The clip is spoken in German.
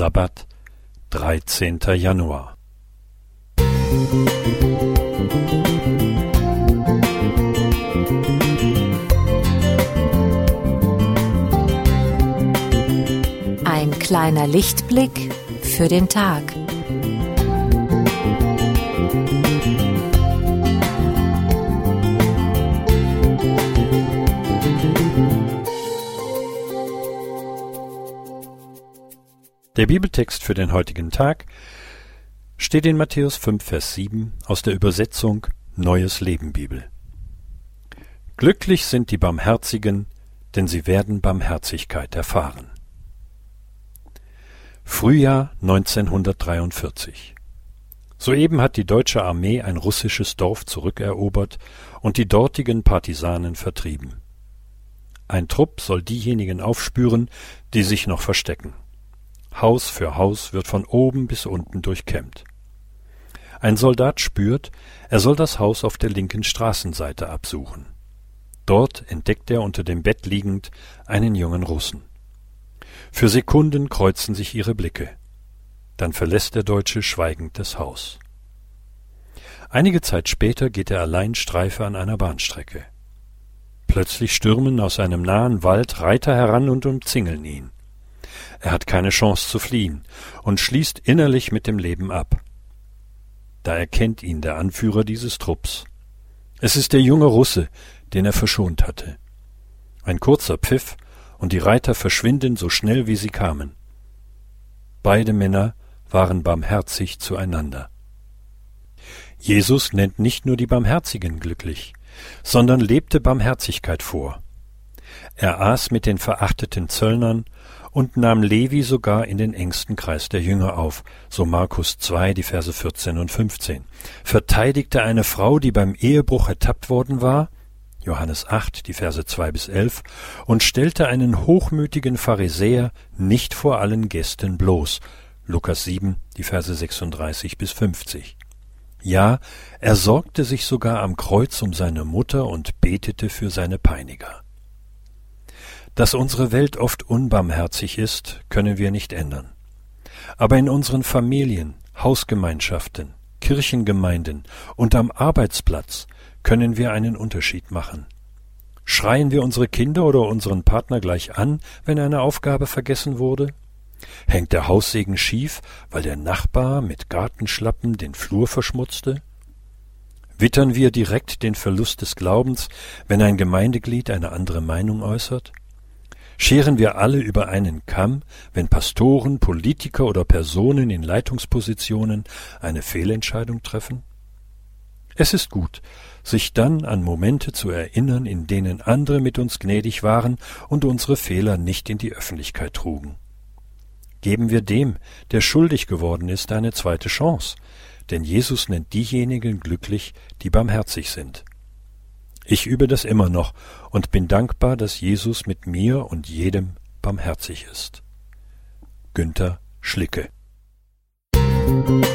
Sabbat, 13. Januar. Ein kleiner Lichtblick für den Tag. Der Bibeltext für den heutigen Tag steht in Matthäus 5, Vers 7 aus der Übersetzung Neues Leben Bibel. Glücklich sind die Barmherzigen, denn sie werden Barmherzigkeit erfahren. Frühjahr 1943. Soeben hat die deutsche Armee ein russisches Dorf zurückerobert und die dortigen Partisanen vertrieben. Ein Trupp soll diejenigen aufspüren, die sich noch verstecken. Haus für Haus wird von oben bis unten durchkämmt. Ein Soldat spürt, er soll das Haus auf der linken Straßenseite absuchen. Dort entdeckt er unter dem Bett liegend einen jungen Russen. Für Sekunden kreuzen sich ihre Blicke. Dann verlässt der Deutsche schweigend das Haus. Einige Zeit später geht er allein Streife an einer Bahnstrecke. Plötzlich stürmen aus einem nahen Wald Reiter heran und umzingeln ihn. Er hat keine Chance zu fliehen und schließt innerlich mit dem Leben ab. Da erkennt ihn der Anführer dieses Trupps. Es ist der junge Russe, den er verschont hatte. Ein kurzer Pfiff, und die Reiter verschwinden so schnell wie sie kamen. Beide Männer waren barmherzig zueinander. Jesus nennt nicht nur die Barmherzigen glücklich, sondern lebte Barmherzigkeit vor. Er aß mit den verachteten Zöllnern und nahm Levi sogar in den engsten Kreis der Jünger auf, so Markus 2, die Verse 14 und 15, verteidigte eine Frau, die beim Ehebruch ertappt worden war, Johannes 8, die Verse 2 bis 11, und stellte einen hochmütigen Pharisäer nicht vor allen Gästen bloß, Lukas 7, die Verse 36 bis 50. Ja, er sorgte sich sogar am Kreuz um seine Mutter und betete für seine Peiniger. Dass unsere Welt oft unbarmherzig ist, können wir nicht ändern. Aber in unseren Familien, Hausgemeinschaften, Kirchengemeinden und am Arbeitsplatz können wir einen Unterschied machen. Schreien wir unsere Kinder oder unseren Partner gleich an, wenn eine Aufgabe vergessen wurde? Hängt der Haussegen schief, weil der Nachbar mit Gartenschlappen den Flur verschmutzte? Wittern wir direkt den Verlust des Glaubens, wenn ein Gemeindeglied eine andere Meinung äußert? Scheren wir alle über einen Kamm, wenn Pastoren, Politiker oder Personen in Leitungspositionen eine Fehlentscheidung treffen? Es ist gut, sich dann an Momente zu erinnern, in denen andere mit uns gnädig waren und unsere Fehler nicht in die Öffentlichkeit trugen. Geben wir dem, der schuldig geworden ist, eine zweite Chance, denn Jesus nennt diejenigen glücklich, die barmherzig sind. Ich übe das immer noch und bin dankbar, dass Jesus mit mir und jedem barmherzig ist. Günther Schlicke Musik